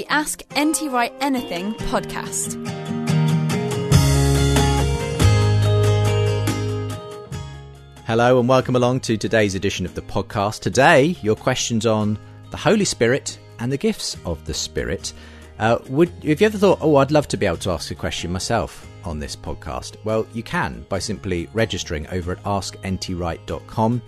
The Ask NT Wright Anything podcast. Hello and welcome along to today's edition of the podcast. Today, your questions on the Holy Spirit and the gifts of the Spirit. Uh, would have you ever thought, oh, I'd love to be able to ask a question myself on this podcast? Well, you can by simply registering over at askntwright.com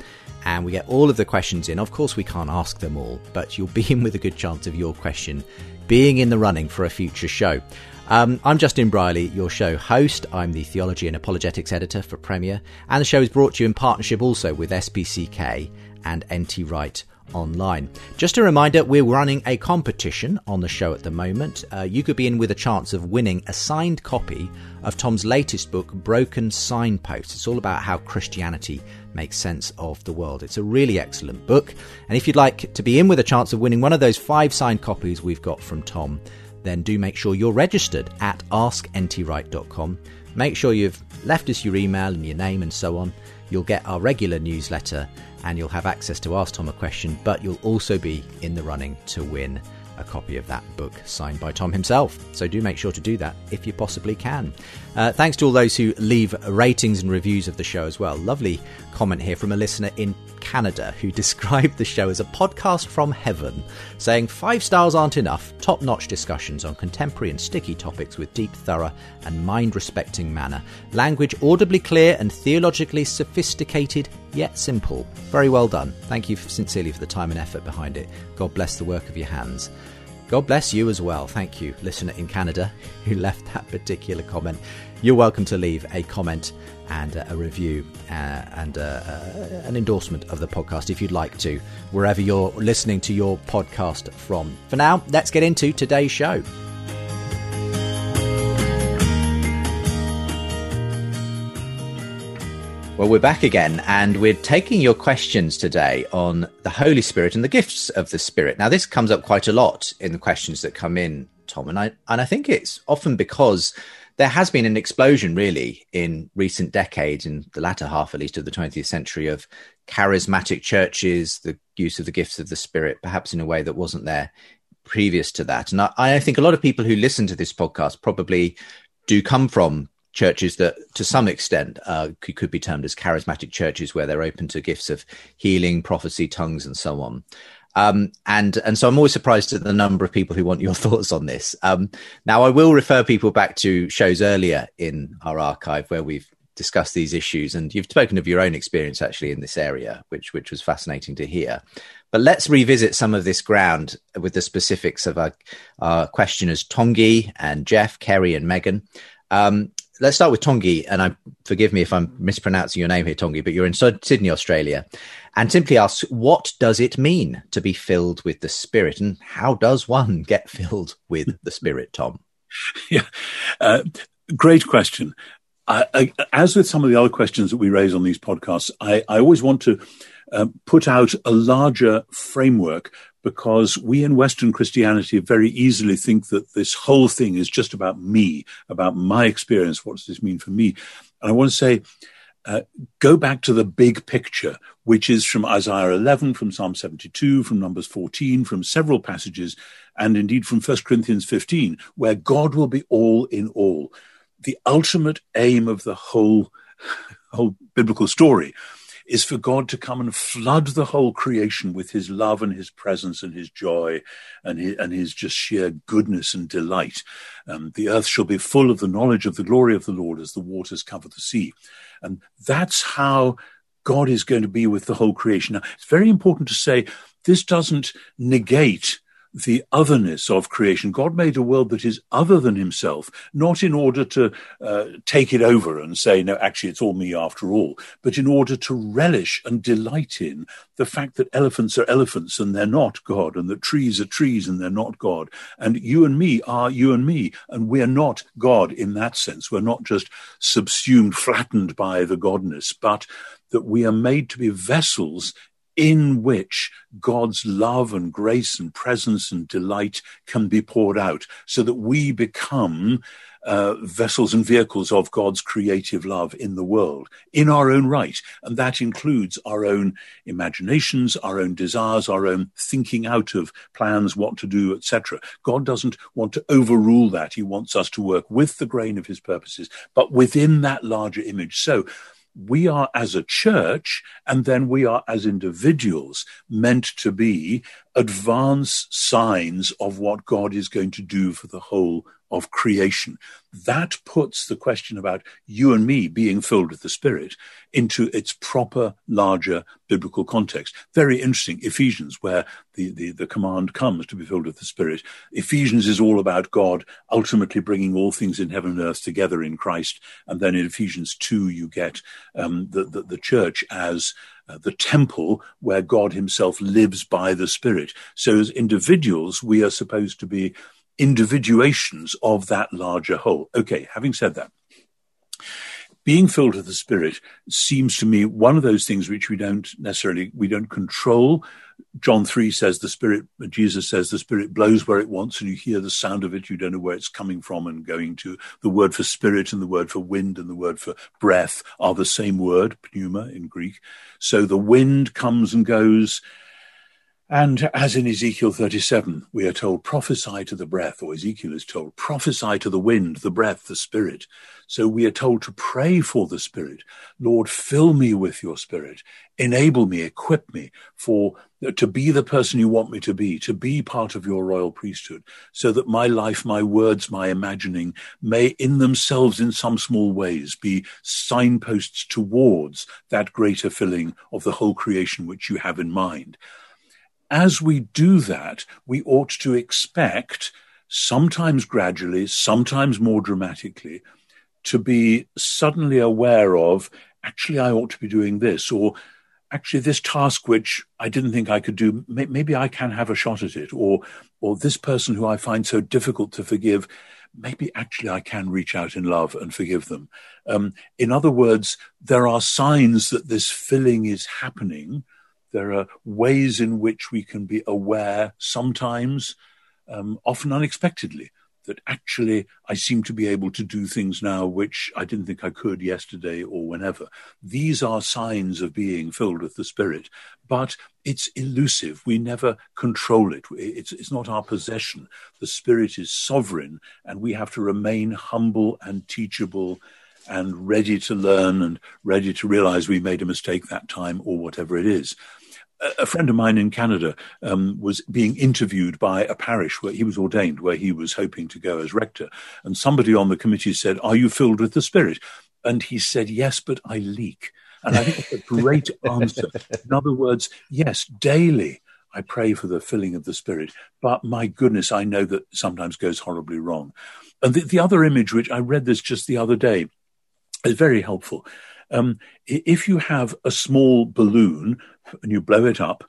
and we get all of the questions in. Of course, we can't ask them all, but you'll be in with a good chance of your question being in the running for a future show. Um, I'm Justin Brierley, your show host. I'm the theology and apologetics editor for Premier, and the show is brought to you in partnership also with SPCK and NT Wright online. Just a reminder, we're running a competition on the show at the moment. Uh, you could be in with a chance of winning a signed copy of Tom's latest book, Broken Signposts. It's all about how Christianity makes sense of the world. It's a really excellent book. And if you'd like to be in with a chance of winning one of those five signed copies we've got from Tom, then do make sure you're registered at askntwright.com. Make sure you've left us your email and your name and so on. You'll get our regular newsletter and you'll have access to Ask Tom a Question, but you'll also be in the running to win a copy of that book signed by Tom himself. So do make sure to do that if you possibly can. Uh, thanks to all those who leave ratings and reviews of the show as well. Lovely comment here from a listener in Canada who described the show as a podcast from heaven, saying five stars aren't enough, top notch discussions on contemporary and sticky topics with deep, thorough, and mind respecting manner, language audibly clear and theologically sophisticated yet simple. Very well done. Thank you sincerely for the time and effort behind it. God bless the work of your hands. God bless you as well. Thank you, listener in Canada, who left that particular comment. You're welcome to leave a comment and a review uh, and uh, uh, an endorsement of the podcast if you'd like to, wherever you're listening to your podcast from. For now, let's get into today's show. Well, we're back again, and we're taking your questions today on the Holy Spirit and the gifts of the Spirit. Now, this comes up quite a lot in the questions that come in, Tom, and I and I think it's often because there has been an explosion, really, in recent decades, in the latter half, at least, of the 20th century, of charismatic churches, the use of the gifts of the Spirit, perhaps in a way that wasn't there previous to that. And I, I think a lot of people who listen to this podcast probably do come from churches that to some extent uh, could, could, be termed as charismatic churches where they're open to gifts of healing prophecy tongues and so on um, and and so i'm always surprised at the number of people who want your thoughts on this. Um, now i will refer people back to shows earlier in our archive where we've discussed these issues and you've spoken of your own experience actually in this area which which was fascinating to hear. But let's revisit some of this ground with the specifics of our, our questioners tongi and jeff kerry and megan. Um, let's start with Tongi, and I forgive me if I'm mispronouncing your name here, Tongi, but you're in Sydney, Australia, and simply asks, what does it mean to be filled with the Spirit, and how does one get filled with the Spirit, Tom? Yeah, uh, great question. I, I, as with some of the other questions that we raise on these podcasts, I, I always want to uh, put out a larger framework because we in Western Christianity very easily think that this whole thing is just about me, about my experience. What does this mean for me? And I want to say, uh, go back to the big picture, which is from Isaiah 11, from Psalm 72, from Numbers 14, from several passages, and indeed from 1 Corinthians 15, where God will be all in all. The ultimate aim of the whole, whole biblical story is for God to come and flood the whole creation with his love and his presence and his joy and his, and his just sheer goodness and delight. Um, the earth shall be full of the knowledge of the glory of the Lord as the waters cover the sea. And that's how God is going to be with the whole creation. Now, it's very important to say this doesn't negate the otherness of creation. God made a world that is other than himself, not in order to uh, take it over and say, no, actually, it's all me after all, but in order to relish and delight in the fact that elephants are elephants and they're not God, and that trees are trees and they're not God. And you and me are you and me, and we're not God in that sense. We're not just subsumed, flattened by the godness, but that we are made to be vessels in which God's love and grace and presence and delight can be poured out so that we become uh, vessels and vehicles of God's creative love in the world in our own right. And that includes our own imaginations, our own desires, our own thinking out of plans, what to do, etc. God doesn't want to overrule that. He wants us to work with the grain of his purposes, but within that larger image. So we are as a church and then we are as individuals meant to be advance signs of what God is going to do for the whole of creation. That puts the question about you and me being filled with the Spirit into its proper, larger biblical context. Very interesting. Ephesians, where the, the, the command comes to be filled with the Spirit. Ephesians is all about God ultimately bringing all things in heaven and earth together in Christ. And then in Ephesians 2, you get um, the, the, the church as uh, the temple where God himself lives by the Spirit. So as individuals, we are supposed to be individuations of that larger whole. Okay, having said that, being filled with the Spirit seems to me one of those things which we don't necessarily we don't control. John three says the Spirit. Jesus says the Spirit blows where it wants, and you hear the sound of it. You don't know where it's coming from and going to. The word for spirit and the word for wind and the word for breath are the same word, pneuma in Greek. So the wind comes and goes and as in Ezekiel 37, we are told, prophesy to the breath, or Ezekiel is told, prophesy to the wind, the breath, the spirit. So we are told to pray for the spirit. Lord, fill me with your spirit. Enable me, equip me for uh, to be the person you want me to be, to be part of your royal priesthood, so that my life, my words, my imagining may in themselves, in some small ways, be signposts towards that greater filling of the whole creation which you have in mind as we do that, we ought to expect, sometimes gradually, sometimes more dramatically, to be suddenly aware of, actually, I ought to be doing this, or actually, this task which I didn't think I could do, maybe I can have a shot at it, or, or this person who I find so difficult to forgive, maybe actually I can reach out in love and forgive them. Um, in other words, there are signs that this filling is happening there are ways in which we can be aware sometimes, um, often unexpectedly, that actually I seem to be able to do things now which I didn't think I could yesterday or whenever. These are signs of being filled with the Spirit, but it's elusive. We never control it. It's, it's not our possession. The Spirit is sovereign, and we have to remain humble and teachable and ready to learn and ready to realize we made a mistake that time or whatever it is a friend of mine in Canada um, was being interviewed by a parish where he was ordained, where he was hoping to go as rector. And somebody on the committee said, Are you filled with the Spirit? And he said, Yes, but I leak. And I think that's a great answer. In other words, yes, daily I pray for the filling of the Spirit, but my goodness, I know that sometimes goes horribly wrong. And the, the other image, which I read this just the other day, is very helpful. Um, if you have a small balloon and you blow it up,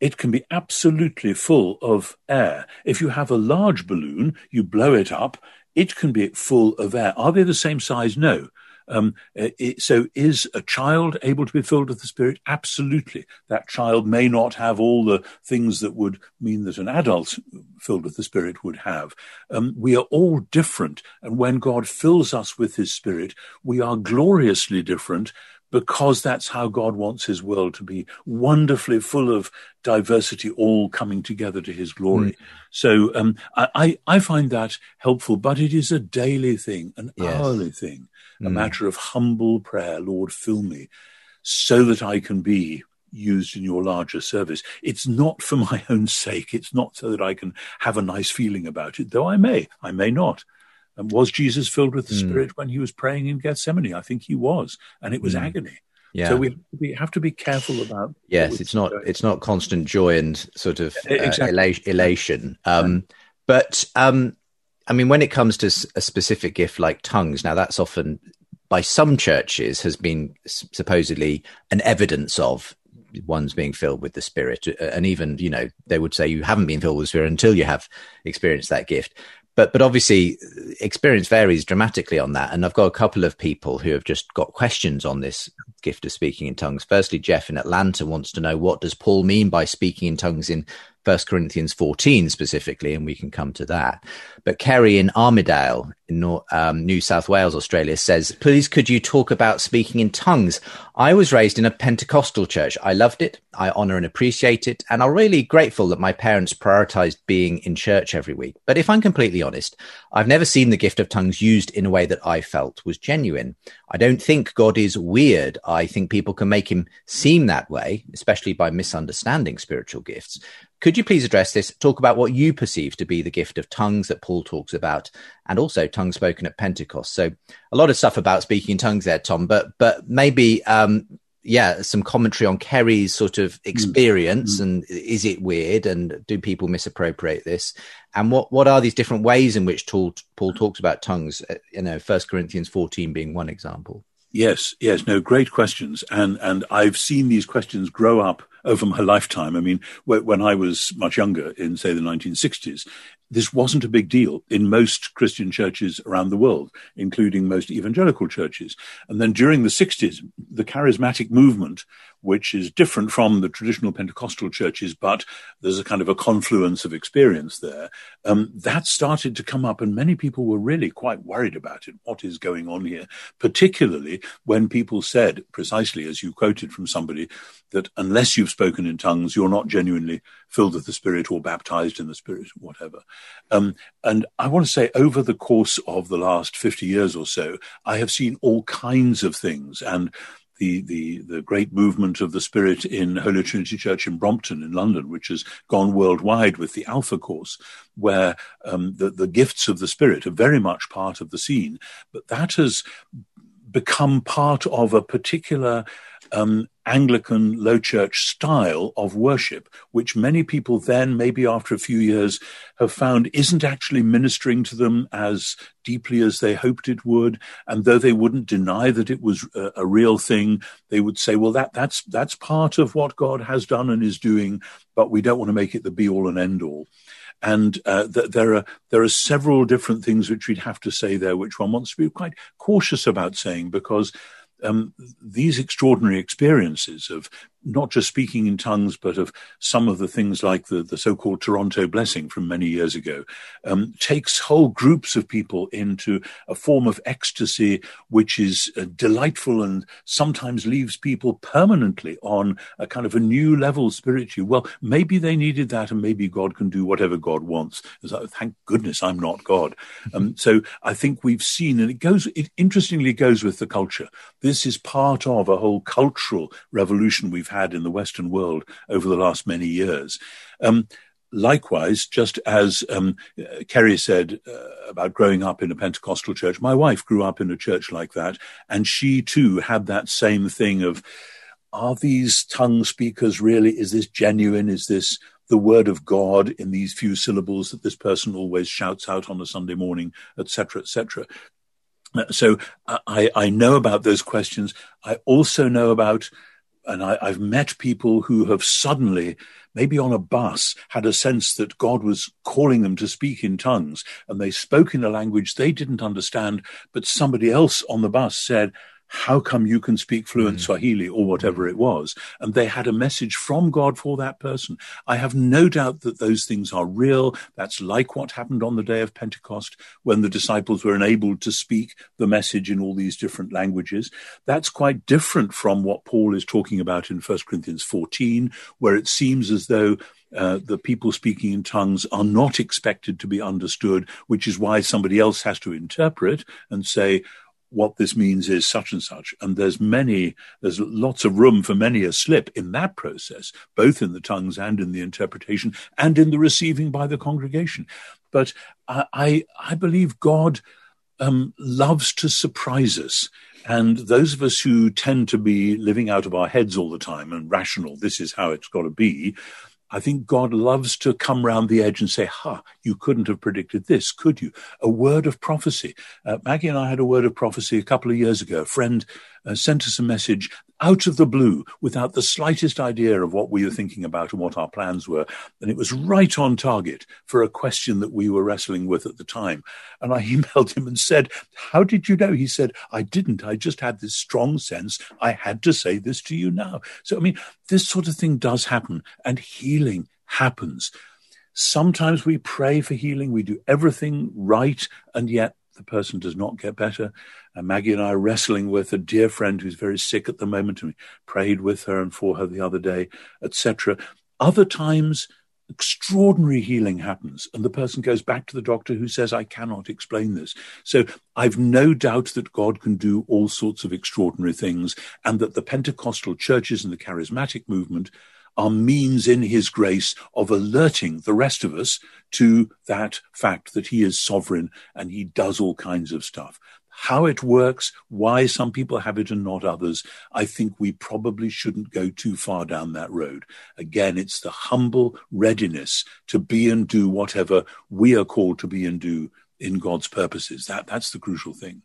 it can be absolutely full of air. If you have a large balloon, you blow it up, it can be full of air. Are they the same size? No. Um, it, so, is a child able to be filled with the Spirit? Absolutely. That child may not have all the things that would mean that an adult filled with the Spirit would have. Um, we are all different. And when God fills us with His Spirit, we are gloriously different because that's how God wants his world to be wonderfully full of diversity, all coming together to his glory. Mm. So um, I, I find that helpful, but it is a daily thing, an yes. hourly thing, mm. a matter of humble prayer. Lord, fill me so that I can be used in your larger service. It's not for my own sake. It's not so that I can have a nice feeling about it, though I may, I may not. And was Jesus filled with the mm. Spirit when he was praying in Gethsemane? I think he was, and it was mm. agony. Yeah. So we, we have to be careful about. Yes, it's not it's not constant joy and sort of uh, exactly. elation. Um, but um, I mean, when it comes to a specific gift like tongues, now that's often by some churches has been supposedly an evidence of one's being filled with the spirit and even you know they would say you haven't been filled with the spirit until you have experienced that gift but but obviously experience varies dramatically on that. And i've got a couple of people who have just got questions on this gift of speaking in tongues. Firstly jeff in atlanta wants to know what does paul mean by speaking in tongues in First Corinthians 14 specifically, and we can come to that. But Kerry in Armidale in um, New South Wales, Australia says, please could you talk about speaking in tongues? I was raised in a Pentecostal church. I loved it. I honor and appreciate it. And I'm really grateful that my parents prioritized being in church every week. But if I'm completely honest, I've never seen the gift of tongues used in a way that I felt was genuine. I don't think God is weird. I think people can make him seem that way, especially by misunderstanding spiritual gifts. Could you please address this? Talk about what you perceive to be the gift of tongues that Paul talks about, and also tongues spoken at Pentecost. So, a lot of stuff about speaking in tongues there, Tom. But but maybe um, yeah, some commentary on Kerry's sort of hmm. experience, mm. and is it weird, and do people misappropriate this? And what what are these different ways in which Paul, Paul talks about tongues? Uh, you know, First Corinthians fourteen being one example. Yes, yes, no, great questions, and and I've seen these questions grow up over my lifetime. I mean, when I was much younger, in say the 1960s, this wasn't a big deal in most Christian churches around the world, including most evangelical churches. And then during the 60s, the charismatic movement, which is different from the traditional Pentecostal churches, but there's a kind of a confluence of experience there, um, that started to come up, and many people were really quite worried about it. What is going on here? Particularly when people said, precisely as you quoted from somebody, that unless you've spoken in tongues, you're not genuinely filled with the Spirit or baptized in the Spirit, whatever. Um, and I want to say, over the course of the last 50 years or so, I have seen all kinds of things. And the, the, the great movement of the Spirit in Holy Trinity Church in Brompton in London, which has gone worldwide with the Alpha course, where um, the, the gifts of the Spirit are very much part of the scene. But that has become part of a particular um, Anglican low church style of worship, which many people then, maybe after a few years, have found isn't actually ministering to them as deeply as they hoped it would. And though they wouldn't deny that it was a, a real thing, they would say, well, that, that's, that's part of what God has done and is doing, but we don't want to make it the be all and end all. And uh, th- there are there are several different things which we'd have to say there, which one wants to be quite cautious about saying because um, these extraordinary experiences of not just speaking in tongues, but of some of the things like the, the so-called Toronto blessing from many years ago, um, takes whole groups of people into a form of ecstasy which is uh, delightful and sometimes leaves people permanently on a kind of a new level spiritually. Well, maybe they needed that, and maybe God can do whatever God wants. Like, Thank goodness I'm not God. Um, so I think we've seen, and it goes. It interestingly goes with the culture. This is part of a whole cultural revolution we've had in the Western world over the last many years. Um, likewise, just as um, Kerry said uh, about growing up in a Pentecostal church, my wife grew up in a church like that, and she too had that same thing of, are these tongue speakers really, is this genuine? Is this the word of God in these few syllables that this person always shouts out on a Sunday morning, etc., etc. So I, I know about those questions. I also know about and I, have met people who have suddenly, maybe on a bus, had a sense that God was calling them to speak in tongues, and they spoke in a language they didn't understand, but somebody else on the bus said, how come you can speak fluent mm. Swahili or whatever it was? And they had a message from God for that person. I have no doubt that those things are real. That's like what happened on the day of Pentecost when the disciples were enabled to speak the message in all these different languages. That's quite different from what Paul is talking about in 1 Corinthians 14, where it seems as though uh, the people speaking in tongues are not expected to be understood, which is why somebody else has to interpret and say, what this means is such and such. And there's many, there's lots of room for many a slip in that process, both in the tongues and in the interpretation and in the receiving by the congregation. But I, I, I believe God um, loves to surprise us. And those of us who tend to be living out of our heads all the time and rational, this is how it's got to be, I think God loves to come round the edge and say, Ha, you couldn't have predicted this, could you? A word of prophecy. Uh, Maggie and I had a word of prophecy a couple of years ago. A friend uh, sent us a message out of the blue without the slightest idea of what we were thinking about and what our plans were. And it was right on target for a question that we were wrestling with at the time. And I emailed him and said, How did you know? He said, I didn't. I just had this strong sense I had to say this to you now. So, I mean, this sort of thing does happen and healing happens. Sometimes we pray for healing, we do everything right, and yet the person does not get better. And Maggie and I are wrestling with a dear friend who's very sick at the moment, and we prayed with her and for her the other day, etc. Other times, extraordinary healing happens and the person goes back to the doctor who says i cannot explain this so i've no doubt that god can do all sorts of extraordinary things and that the pentecostal churches and the charismatic movement are means in his grace of alerting the rest of us to that fact that he is sovereign and he does all kinds of stuff. How it works, why some people have it and not others, I think we probably shouldn't go too far down that road. Again, it's the humble readiness to be and do whatever we are called to be and do in God's purposes. That, that's the crucial thing.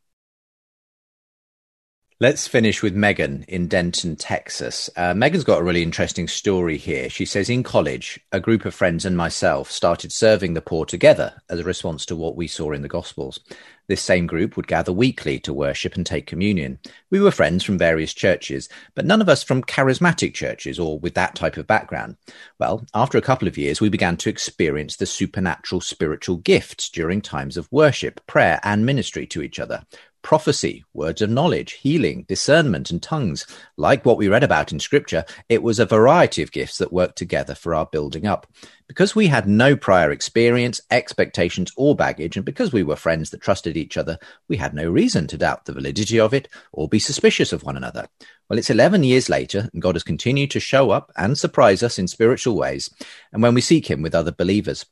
Let's finish with Megan in Denton, Texas. Uh, Megan's got a really interesting story here. She says, In college, a group of friends and myself started serving the poor together as a response to what we saw in the Gospels. This same group would gather weekly to worship and take communion. We were friends from various churches, but none of us from charismatic churches or with that type of background. Well, after a couple of years, we began to experience the supernatural spiritual gifts during times of worship, prayer, and ministry to each other prophecy, words of knowledge, healing, discernment, and tongues. Like what we read about in Scripture, it was a variety of gifts that worked together for our building up. Because we had no prior experience, expectations, or baggage, and because we were friends that trusted each other, we had no reason to doubt the validity of it or be suspicious of one another. Well, it's 11 years later, and God has continued to show up and surprise us in spiritual ways. And when we seek Him with other believers,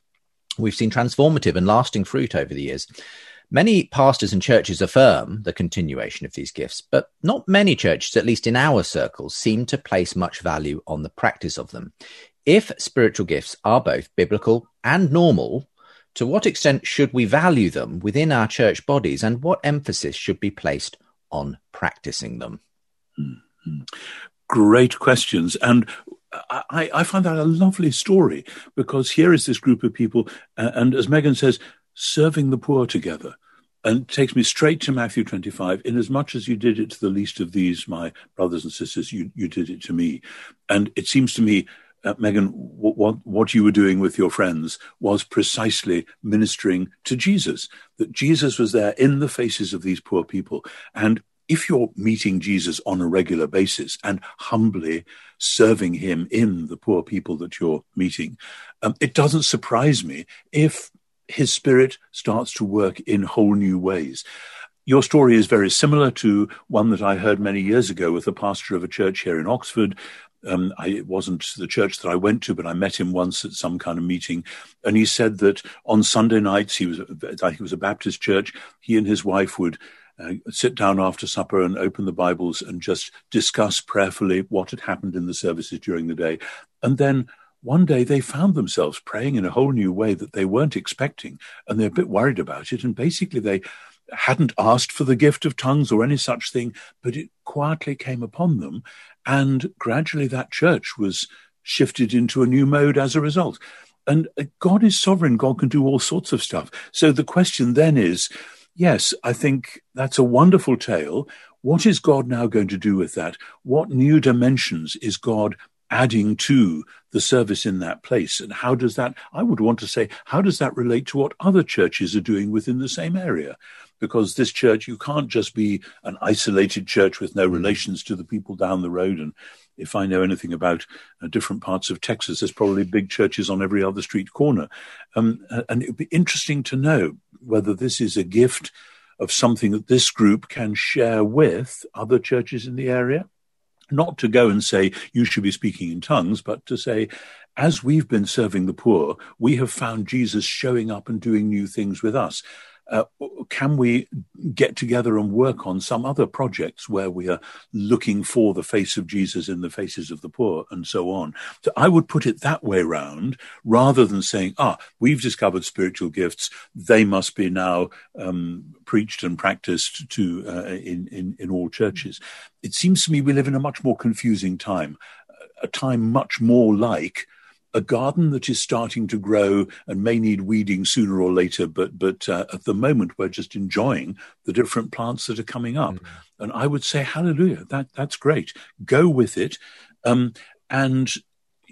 we've seen transformative and lasting fruit over the years. Many pastors and churches affirm the continuation of these gifts, but not many churches, at least in our circles, seem to place much value on the practice of them. If spiritual gifts are both biblical and normal, to what extent should we value them within our church bodies, and what emphasis should be placed on practicing them? Mm-hmm. Great questions. And I, I, find that a lovely story because here is this group of people, uh, and as Megan says, serving the poor together. And takes me straight to Matthew 25. In as much as you did it to the least of these, my brothers and sisters, you, you did it to me. And it seems to me, uh, Megan, what, what, what you were doing with your friends was precisely ministering to Jesus. That Jesus was there in the faces of these poor people. And if you're meeting Jesus on a regular basis and humbly serving him in the poor people that you're meeting, um, it doesn't surprise me if his spirit starts to work in whole new ways. Your story is very similar to one that I heard many years ago with the pastor of a church here in Oxford. Um, I, it wasn't the church that I went to, but I met him once at some kind of meeting, and he said that on Sunday nights he was I think it was a Baptist church. He and his wife would uh, sit down after supper and open the Bibles and just discuss prayerfully what had happened in the services during the day, and then one day they found themselves praying in a whole new way that they weren't expecting, and they're a bit worried about it. And basically, they hadn't asked for the gift of tongues or any such thing, but it quietly came upon them. And gradually, that church was shifted into a new mode as a result. And uh, God is sovereign, God can do all sorts of stuff. So the question then is yes, I think that's a wonderful tale. What is God now going to do with that? What new dimensions is God adding to the service in that place. And how does that, I would want to say, how does that relate to what other churches are doing within the same area? Because this church, you can't just be an isolated church with no relations to the people down the road. And if I know anything about uh, different parts of Texas, there's probably big churches on every other street corner. Um, and it would be interesting to know whether this is a gift of something that this group can share with other churches in the area. Not to go and say, you should be speaking in tongues, but to say, as we've been serving the poor, we have found Jesus showing up and doing new things with us uh, can we get together and work on some other projects where we are looking for the face of Jesus in the faces of the poor and so on? So I would put it that way round rather than saying, ah, we've discovered spiritual gifts. They must be now um, preached and practiced to uh, in, in, in all churches. It seems to me we live in a much more confusing time, a time much more like a garden that is starting to grow and may need weeding sooner or later, but but uh, at the moment we're just enjoying the different plants that are coming up. Mm. And I would say, hallelujah, that that's great. Go with it, um, and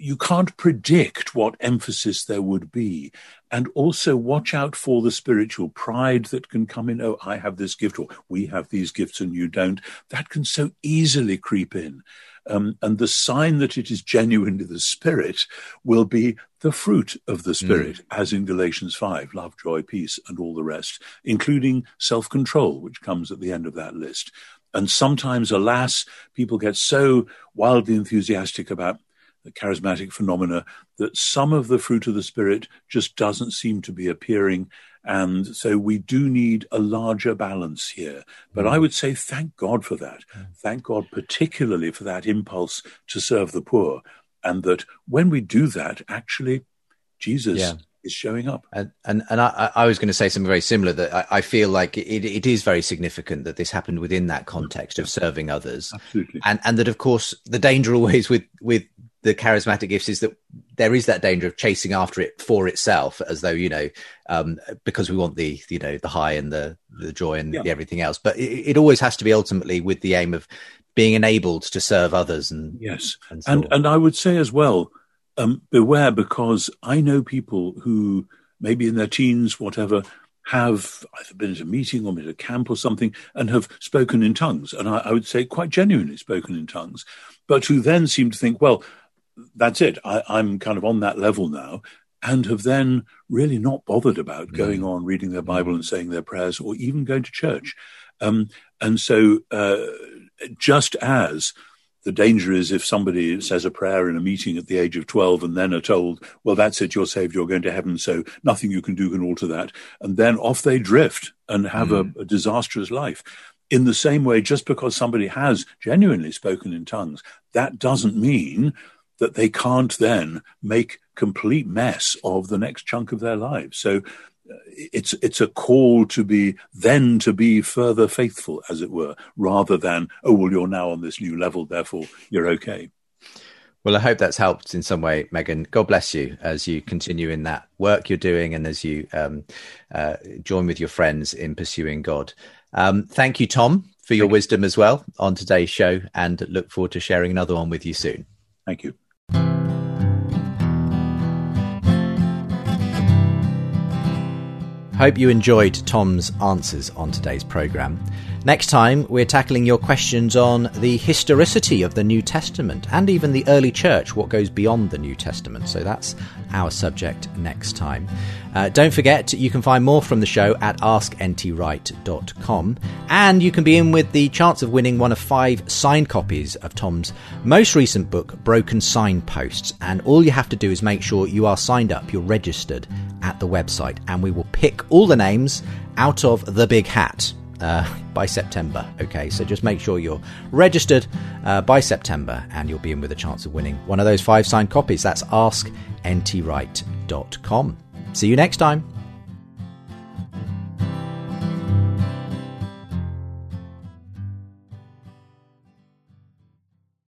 you can't predict what emphasis there would be. And also watch out for the spiritual pride that can come in. Oh, I have this gift, or we have these gifts and you don't. That can so easily creep in. Um, and the sign that it is genuinely the Spirit will be the fruit of the Spirit, mm. as in Galatians 5 love, joy, peace, and all the rest, including self control, which comes at the end of that list. And sometimes, alas, people get so wildly enthusiastic about charismatic phenomena that some of the fruit of the Spirit just doesn't seem to be appearing and so we do need a larger balance here. But I mm. would say thank God for that. Mm. Thank God particularly for that impulse to serve the poor. And that when we do that, actually, Jesus yeah. is showing up. And and, and I, I was going to say something very similar that I, I feel like it, it is very significant that this happened within that context of serving others. Absolutely. And and that of course the danger always with with the charismatic gifts is that there is that danger of chasing after it for itself as though you know um, because we want the you know the high and the the joy and yeah. the everything else. But it, it, always has to be ultimately with the aim of being enabled to serve others and yes. and and, and i would say as well um, beware because i know people who maybe in their teens whatever have either been at a meeting or been at a camp or something and have spoken in tongues. And I, I would say quite genuinely spoken in tongues but who then seem to think well that's it. I, I'm kind of on that level now and have then really not bothered about going on reading their Bible and saying their prayers or even going to church. Um, and so, uh, just as the danger is if somebody says a prayer in a meeting at the age of 12 and then are told, well, that's it, you're saved, you're going to heaven, so nothing you can do can alter that. And then off they drift and have mm. a, a disastrous life. In the same way, just because somebody has genuinely spoken in tongues, that doesn't mean that they can't then make complete mess of the next chunk of their lives. So uh, it's it's a call to be then to be further faithful, as it were, rather than oh well you're now on this new level, therefore you're okay. Well, I hope that's helped in some way, Megan. God bless you as you continue in that work you're doing and as you um, uh, join with your friends in pursuing God. Um, thank you, Tom, for your thank wisdom you. as well on today's show, and look forward to sharing another one with you soon. Thank you. I hope you enjoyed Tom's answers on today's programme. Next time, we're tackling your questions on the historicity of the New Testament and even the early church, what goes beyond the New Testament. So that's our subject next time. Uh, don't forget, you can find more from the show at askntwright.com, and you can be in with the chance of winning one of five signed copies of Tom's most recent book, Broken Signposts. And all you have to do is make sure you are signed up, you're registered at the website, and we will pick all the names out of the big hat uh, by September. Okay, so just make sure you're registered uh, by September and you'll be in with a chance of winning one of those five signed copies. That's askntwright.com. See you next time.